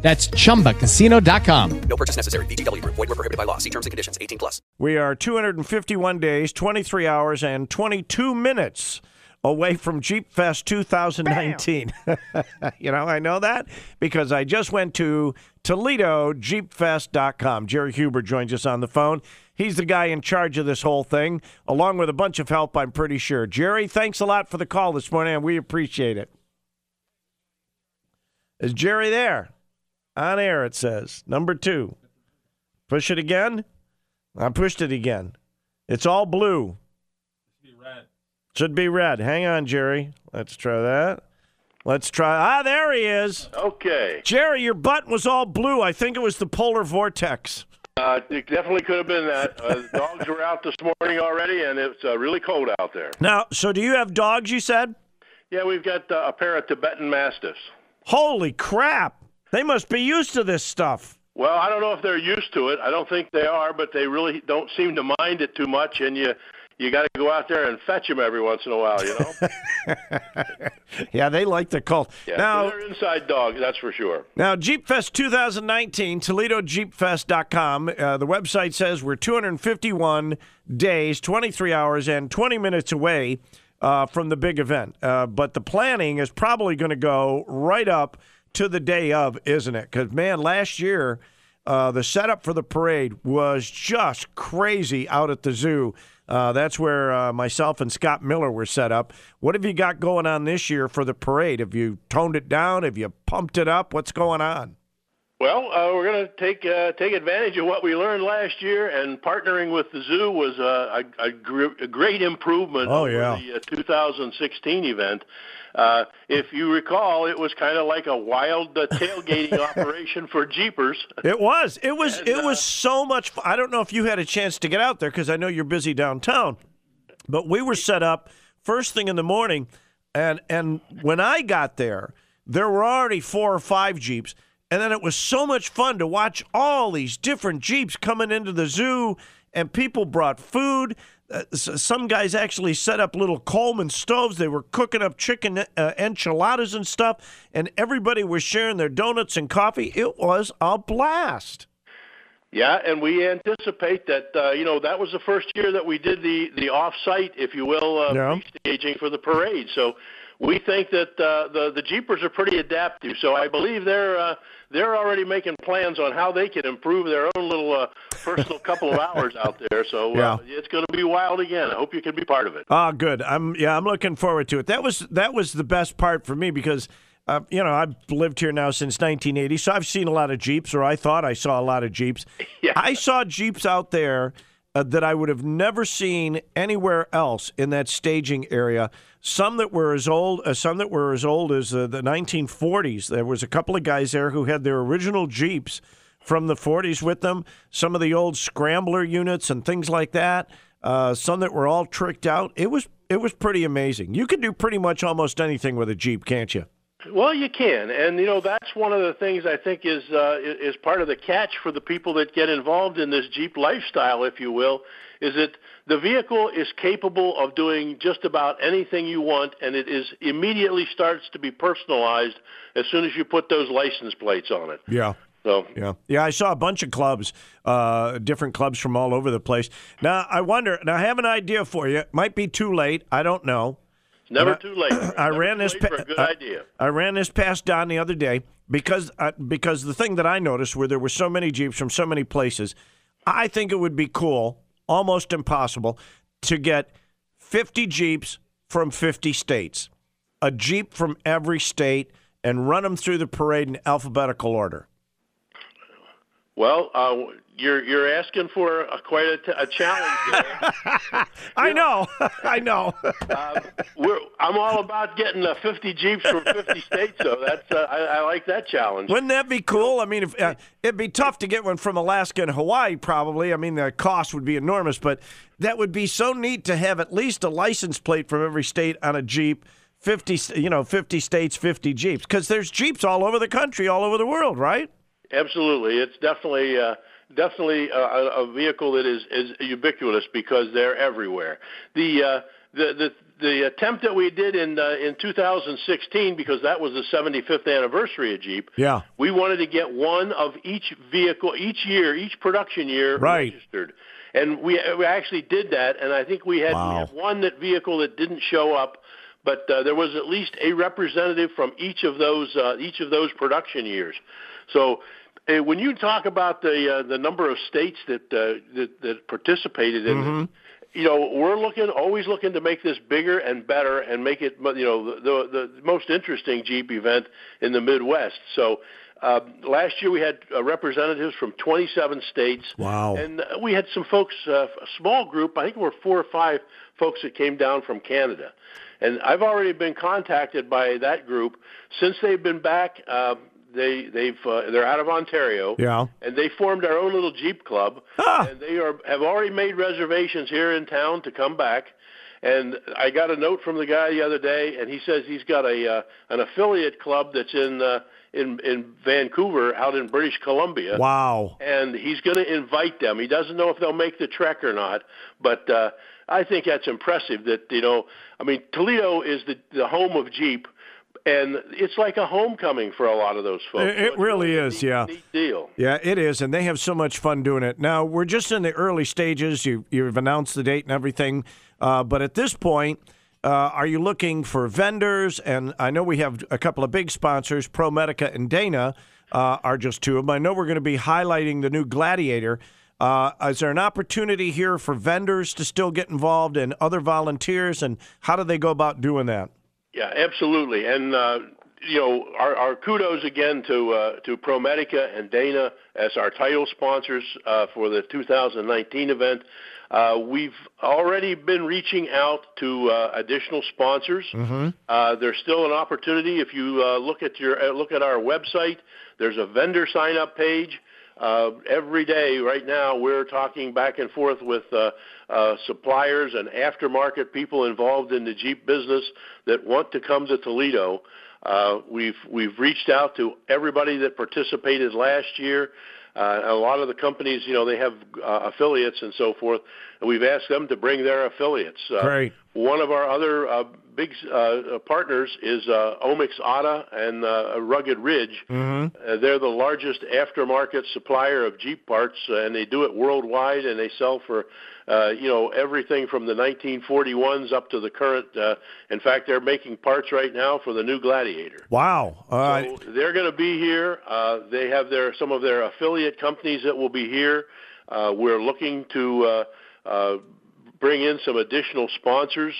That's chumbacasino.com. No purchase necessary. VGW Group. Void were prohibited by law. See terms and conditions. 18 plus. We are 251 days, 23 hours, and 22 minutes away from Jeep Fest 2019. you know, I know that because I just went to ToledoJeepFest.com. Jerry Huber joins us on the phone. He's the guy in charge of this whole thing, along with a bunch of help, I'm pretty sure. Jerry, thanks a lot for the call this morning, and we appreciate it. Is Jerry there? On air, it says. Number two. Push it again. I pushed it again. It's all blue. Should be red. Should be red. Hang on, Jerry. Let's try that. Let's try. Ah, there he is. Okay. Jerry, your button was all blue. I think it was the polar vortex. Uh, it definitely could have been that. Uh, the dogs were out this morning already, and it's uh, really cold out there. Now, so do you have dogs, you said? Yeah, we've got uh, a pair of Tibetan Mastiffs. Holy crap. They must be used to this stuff. Well, I don't know if they're used to it. I don't think they are, but they really don't seem to mind it too much, and you you got to go out there and fetch them every once in a while, you know. Yeah, they like the cold. Yeah, now, they're inside dogs, that's for sure. Now, Jeep Fest 2019, ToledoJeepFest.com. Uh, the website says we're 251 days, 23 hours, and 20 minutes away uh, from the big event. Uh, but the planning is probably going to go right up to the day of, isn't it? Because, man, last year, uh, the setup for the parade was just crazy out at the zoo. Uh, that's where uh, myself and Scott Miller were set up. What have you got going on this year for the parade? Have you toned it down? Have you pumped it up? What's going on? Well, uh, we're going to take uh, take advantage of what we learned last year, and partnering with the zoo was uh, a, a, gr- a great improvement Oh, over yeah. the uh, 2016 event. Uh, if you recall, it was kind of like a wild uh, tailgating operation for Jeepers. It was. It was. And, it was uh, so much. Fun. I don't know if you had a chance to get out there because I know you're busy downtown, but we were set up first thing in the morning, and and when I got there, there were already four or five jeeps, and then it was so much fun to watch all these different jeeps coming into the zoo, and people brought food. Uh, some guys actually set up little Coleman stoves. They were cooking up chicken uh, enchiladas and stuff, and everybody was sharing their donuts and coffee. It was a blast. Yeah, and we anticipate that uh, you know that was the first year that we did the the off-site, if you will, uh, Yeah. staging for the parade. So we think that uh, the the Jeepers are pretty adaptive. So I believe they're uh, they're already making plans on how they can improve their own little uh, personal couple of hours out there. So Yeah. uh, it's going to be wild again. I hope you can be part of it. Ah, good. I'm yeah, I'm looking forward to it. That was that was the best part for me because uh, you know I've lived here now since 1980, so I've seen a lot of Jeeps, or I thought I saw a lot of Jeeps. Yeah. I saw Jeeps out there uh, that I would have never seen anywhere else in that staging area. Some that were as old, uh, some that were as old as uh, the 1940s. There was a couple of guys there who had their original Jeeps from the 40s with them. Some of the old scrambler units and things like that. Uh, some that were all tricked out. It was it was pretty amazing. You can do pretty much almost anything with a Jeep, can't you? Well, you can, and you know that's one of the things I think is uh, is part of the catch for the people that get involved in this Jeep lifestyle, if you will, is that the vehicle is capable of doing just about anything you want, and it is immediately starts to be personalized as soon as you put those license plates on it. Yeah. So Yeah, yeah. I saw a bunch of clubs, uh, different clubs from all over the place. Now I wonder. Now I have an idea for you. It might be too late. I don't know. Never But too late. I Never ran this pa- good I- idea. I ran this past Don the other day because uh, because the thing that I noticed where there were so many Jeeps from so many places, I think it would be cool, almost impossible, to get 50 Jeeps from 50 states, a Jeep from every state, and run them through the parade in alphabetical order. Well, uh, you're you're asking for a, quite a, t- a challenge there. I know, I know. we're, I'm all about getting uh, 50 Jeeps from 50 states, so that's uh, I, I like that challenge. Wouldn't that be cool? I mean, if, uh, it'd be tough to get one from Alaska and Hawaii, probably. I mean, the cost would be enormous, but that would be so neat to have at least a license plate from every state on a Jeep. 50 you know 50 states 50 jeeps because there's jeeps all over the country all over the world right Absolutely, it's definitely uh, definitely a, a vehicle that is is ubiquitous because they're everywhere. The uh, the the the attempt that we did in uh, in 2016 because that was the 75th anniversary of Jeep. Yeah. We wanted to get one of each vehicle each year, each production year Right. registered. And we we actually did that and I think we had, Wow. we had one that vehicle that didn't show up but uh, there was at least a representative from each of those uh, each of those production years. So uh, when you talk about the uh, the number of states that uh, that, that participated in this, you know, we're looking always looking to make this bigger and better and make it you know the the, the most interesting Jeep event in the Midwest. So. Uh, last year we had uh, representatives from 27 states. Wow. And uh, we had some folks, uh, a small group, I think there were four or five folks that came down from Canada. And I've already been contacted by that group since they've been back. Uh, they they've uh, they're out of Ontario. Yeah. And they formed our own little Jeep club. Ah. And they are have already made reservations here in town to come back. And I got a note from the guy the other day, and he says he's got a uh, an affiliate club that's in uh, in in Vancouver, out in British Columbia wow and he's going to invite them. He doesn't know if they'll make the trek or not, but uh, I think that's impressive. That you know, I mean, Toledo is the the home of Jeep, and it's like a homecoming for a lot of those folks. It- So it's really is, neat- yeah. neat deal. Yeah, it is, and they have so much fun doing it. Now we're just in the early stages. You, you've announced the date and everything, uh, but at this point, uh, are you looking for vendors? And I know we have a couple of big sponsors, ProMedica and Dana uh, are just two of them. I know we're going to be highlighting the new Gladiator. Uh, is there an opportunity here for vendors to still get involved and other volunteers? And how do they go about doing that? Yeah, absolutely. And uh, you know, our, our kudos again to uh, to ProMedica and Dana as our title sponsors uh, for the 2019 event. Uh, we've already been reaching out to uh, additional sponsors. Uh, there's still an opportunity if you uh, look at your uh, look at our website. There's a vendor sign up page. Uh, every day, right now, we're talking back and forth with uh, uh, suppliers and aftermarket people involved in the Jeep business that want to come to Toledo. Uh, we've we've reached out to everybody that participated last year. Uh, a lot of the companies, you know, they have uh, affiliates and so forth, and we've asked them to bring their affiliates. Uh, Great. One of our other uh, big uh, partners is uh, Omix Auto and uh, Rugged Ridge. Uh, they're the largest aftermarket supplier of Jeep parts, and they do it worldwide. And they sell for, uh, you know, everything from the 1941s up to the current. Uh, in fact, they're making parts right now for the new Gladiator. Wow. Uh, So they're going to be here. Uh, they have their some of their affiliate companies that will be here. Uh, we're looking to uh, uh, bring in some additional sponsors.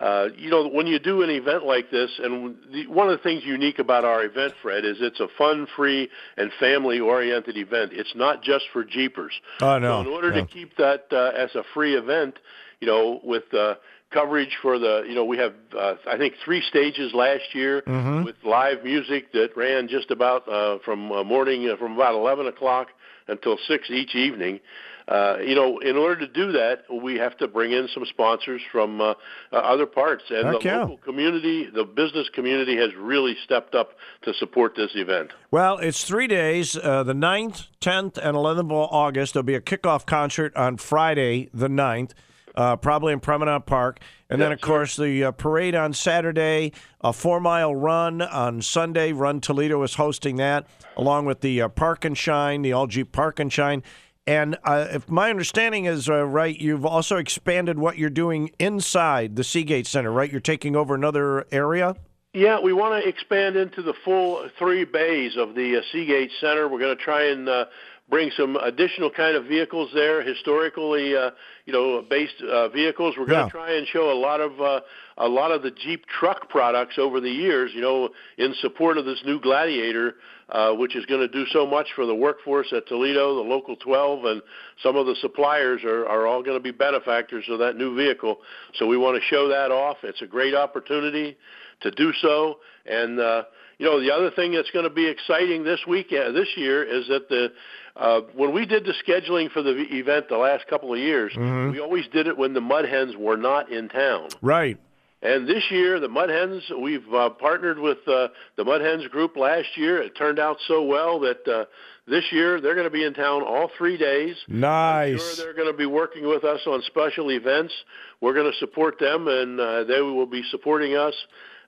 Uh, you know, when you do an event like this, and the, one of the things unique about our event, Fred, is it's a fun-free and family-oriented event. It's not just for Jeepers. Oh, no. So in order Yeah. to keep that uh, as a free event, you know, with uh, coverage for the, you know, we have uh, I think three stages last year Mm-hmm. with live music that ran just about uh, from uh, morning uh, from about 11 o'clock until six each evening. Uh, you know, in order to do that, we have to bring in some sponsors from uh, uh, other parts, and Heck the yeah. local community, the business community, has really stepped up to support this event. Well, it's three days uh, the 9th, 10th, and 11th of August. There'll be a kickoff concert on Friday, the 9th, uh, probably in Promenade Park. And then, of course, the uh, parade on Saturday, a four mile run on Sunday. Run Toledo is hosting that, along with the uh, Park and Shine, the All Jeep Park and Shine. And uh, if my understanding is uh, right, you've also expanded what you're doing inside the Seagate Center, right? You're taking over another area? Yeah, we want to expand into the full three bays of the uh, Seagate Center. We're going to try and uh, bring some additional kind of vehicles there, historically, uh, you know, based uh, vehicles. We're going to Yeah. try and show a lot of uh, a lot of the Jeep truck products over the years, you know, in support of this new Gladiator, uh, which is going to do so much for the workforce at Toledo, the local 12, and some of the suppliers are, are all going to be benefactors of that new vehicle. So we want to show that off. It's a great opportunity to do so, and uh, you know, the other thing that's going to be exciting this week, uh, this year, is that the uh, when we did the scheduling for the event the last couple of years, we always did it when the Mud Hens were not in town. Right. And this year, the Mud Hens, we've uh, partnered with uh, the Mud Hens group last year. It turned out so well that uh, this year they're going to be in town all three days. Nice. Sure, they're going to be working with us on special events. We're going to support them, and uh, they will be supporting us.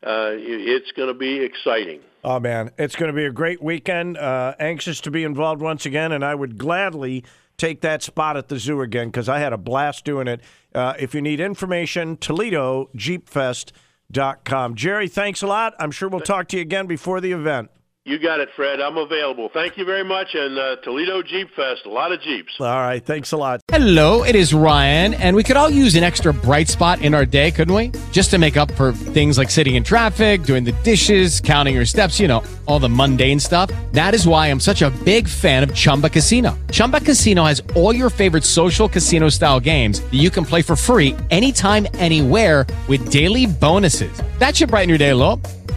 Uh, it's going to be exciting. Oh man, it's going to be a great weekend. Uh, anxious to be involved once again, and I would gladly take that spot at the zoo again because I had a blast doing it. Uh, if you need information, Toledo JeepFest.com. Jerry, thanks a lot. I'm sure we'll talk to you again before the event. You got it, Fred. I'm available. Thank you very much. And uh, Toledo Jeep Fest, a lot of Jeeps. All right, thanks a lot. Hello, it is Ryan, and we could all use an extra bright spot in our day, couldn't we? Just to make up for things like sitting in traffic, doing the dishes, counting your steps, you know, all the mundane stuff. That is why I'm such a big fan of Chumba Casino. Chumba Casino has all your favorite social casino style games that you can play for free anytime, anywhere with daily bonuses. That should brighten your day a little.